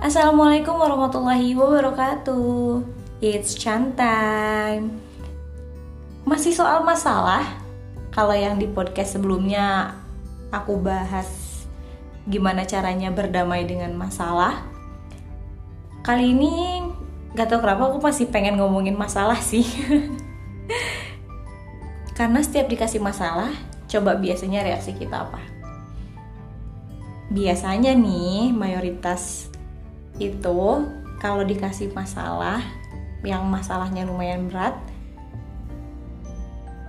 Assalamualaikum warahmatullahi wabarakatuh. It's Chan time. Masih soal masalah? Kalau yang di podcast sebelumnya Aku bahas Gimana caranya berdamai dengan masalah. Kali ini Gak tau kenapa aku masih pengen ngomongin masalah sih. Karena setiap dikasih masalah Coba biasanya reaksi kita apa? Biasanya nih mayoritas itu kalau dikasih masalah yang masalahnya lumayan berat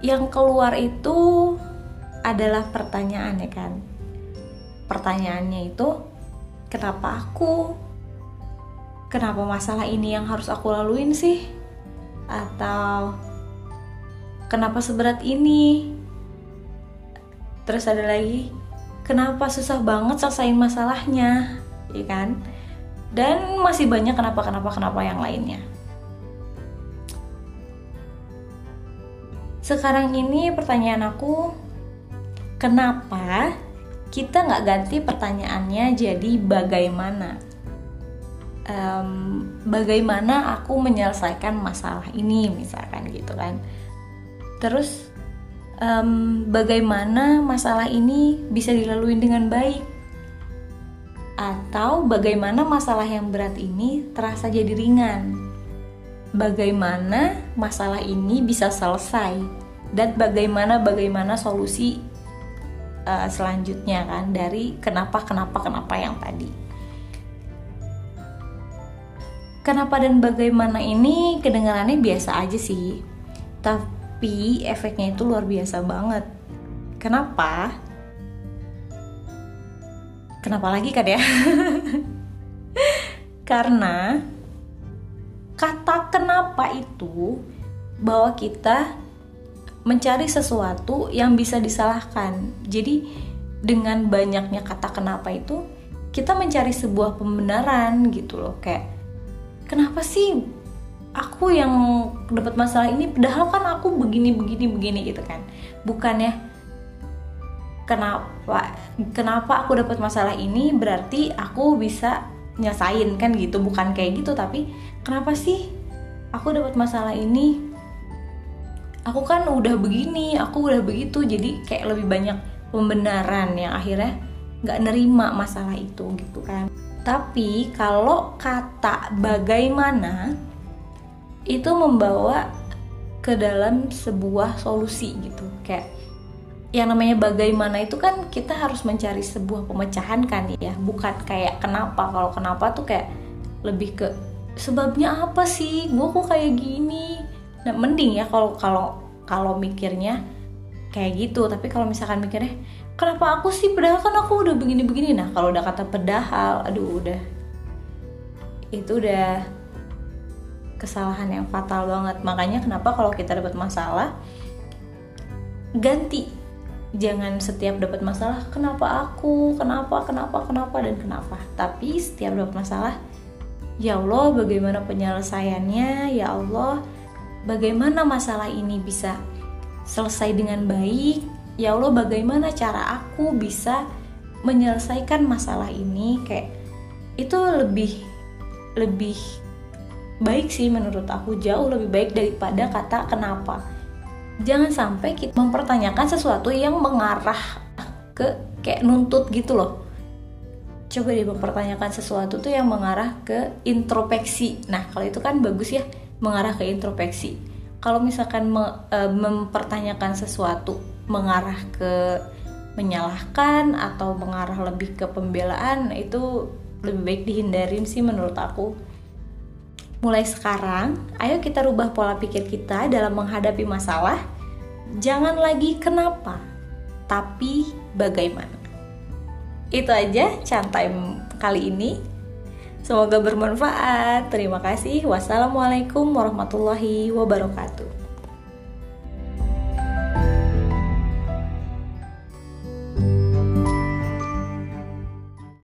yang keluar itu adalah pertanyaan ya kan? Pertanyaannya itu kenapa aku? Kenapa masalah ini yang harus aku laluin sih? Atau kenapa seberat ini? Terus ada lagi kenapa susah banget selesaiin masalahnya? Ya kan dan masih banyak kenapa kenapa kenapa yang lainnya. Sekarang ini pertanyaan aku, kenapa kita nggak ganti pertanyaannya jadi bagaimana? Um, bagaimana aku menyelesaikan masalah ini misalkan gitu kan? Terus um, bagaimana masalah ini bisa dilalui dengan baik? Atau bagaimana masalah yang berat ini terasa jadi ringan. Bagaimana masalah ini bisa selesai dan bagaimana bagaimana solusi uh, selanjutnya kan dari kenapa kenapa kenapa yang tadi. Kenapa dan bagaimana ini kedengarannya biasa aja sih. Tapi efeknya itu luar biasa banget. Kenapa? Kenapa lagi kan ya? Karena kata kenapa itu bahwa kita mencari sesuatu yang bisa disalahkan. Jadi dengan banyaknya kata kenapa itu kita mencari sebuah pembenaran gitu loh kayak kenapa sih aku yang dapat masalah ini padahal kan aku begini begini begini gitu kan bukannya kenapa kenapa aku dapat masalah ini berarti aku bisa nyesain kan gitu. Bukan kayak gitu tapi kenapa sih aku dapat masalah ini? Aku kan udah begini aku udah begitu jadi kayak lebih banyak pembenaran yang akhirnya nggak nerima masalah itu gitu kan. Tapi kalau kata bagaimana itu membawa ke dalam sebuah solusi gitu. Kayak yang namanya bagaimana itu kan kita harus mencari sebuah pemecahan kan ya. Bukan kayak kenapa. Kalau kenapa tuh kayak lebih ke sebabnya apa sih? Gue kok kayak gini. Nah mending ya kalau kalau kalau mikirnya kayak gitu. Tapi kalau misalkan mikirnya kenapa aku sih? Padahal kan aku udah begini begini nah kalau udah kata pedahal aduh udah. Itu udah kesalahan yang fatal banget. Makanya kenapa kalau kita dapat masalah ganti jangan setiap dapat masalah kenapa aku kenapa kenapa kenapa dan kenapa. Tapi setiap dapat masalah ya Allah bagaimana penyelesaiannya? Ya Allah bagaimana masalah ini bisa selesai dengan baik? Ya Allah bagaimana cara aku bisa menyelesaikan masalah ini? Kayak itu lebih lebih baik sih menurut aku. Jauh lebih baik daripada kata kenapa jangan sampai kita mempertanyakan sesuatu yang mengarah ke kayak nuntut gitu loh. Coba deh mempertanyakan sesuatu tuh yang mengarah ke introspeksi nah kalau itu kan bagus ya mengarah ke introspeksi kalau misalkan me, e, mempertanyakan sesuatu mengarah ke menyalahkan atau mengarah lebih ke pembelaan itu lebih baik dihindarin sih menurut aku. Mulai sekarang, ayo kita rubah pola pikir kita dalam menghadapi masalah. Jangan lagi kenapa, tapi bagaimana. Itu aja cantai kali ini. Semoga bermanfaat. Terima kasih. Wassalamualaikum warahmatullahi wabarakatuh.